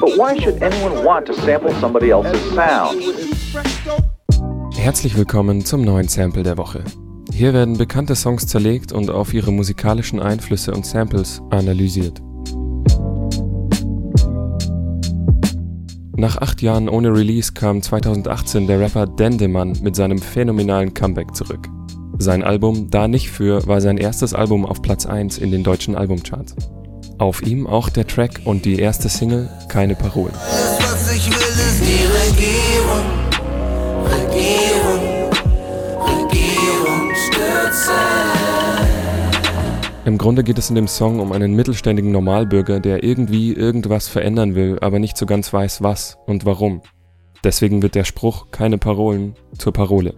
But why should anyone want to sample somebody else's sound? Herzlich willkommen zum neuen Sample der Woche. Hier werden bekannte Songs zerlegt und auf ihre musikalischen Einflüsse und Samples analysiert. Nach acht Jahren ohne Release kam 2018 der Rapper Dendemann mit seinem phänomenalen Comeback zurück. Sein Album Da nicht für war sein erstes Album auf Platz 1 in den deutschen Albumcharts. Auf ihm auch der Track und die erste Single Keine Parolen. Alles, was ich will, ist die Regierung. Regierung. Regierung stürzen. Im Grunde geht es in dem Song um einen mittelständigen Normalbürger, der irgendwie irgendwas verändern will, aber nicht so ganz weiß was und warum. Deswegen wird der Spruch Keine Parolen zur Parole.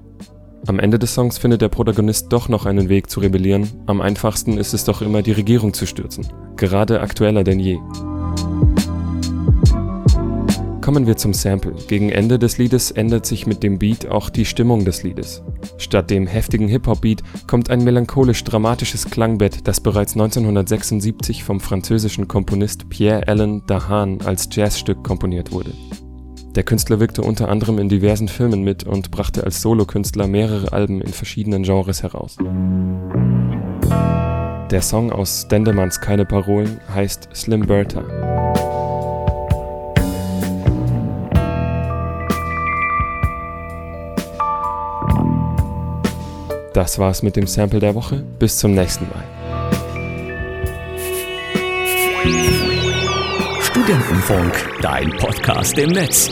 Am Ende des Songs findet der Protagonist doch noch einen Weg zu rebellieren. Am einfachsten ist es doch immer, die Regierung zu stürzen. Gerade aktueller denn je. Kommen wir zum Sample. Gegen Ende des Liedes ändert sich mit dem Beat auch die Stimmung des Liedes. Statt dem heftigen Hip-Hop-Beat kommt ein melancholisch-dramatisches Klangbett, das bereits 1976 vom französischen Komponist Pierre-Alain Dahan als Jazzstück komponiert wurde. Der Künstler wirkte unter anderem in diversen Filmen mit und brachte als Solokünstler mehrere Alben in verschiedenen Genres heraus. Der Song aus Dendemanns Keine Parolen heißt Slim Bertha. Das war's mit dem Sample der Woche. Bis zum nächsten Mal. Studentenfunk, dein Podcast im Netz.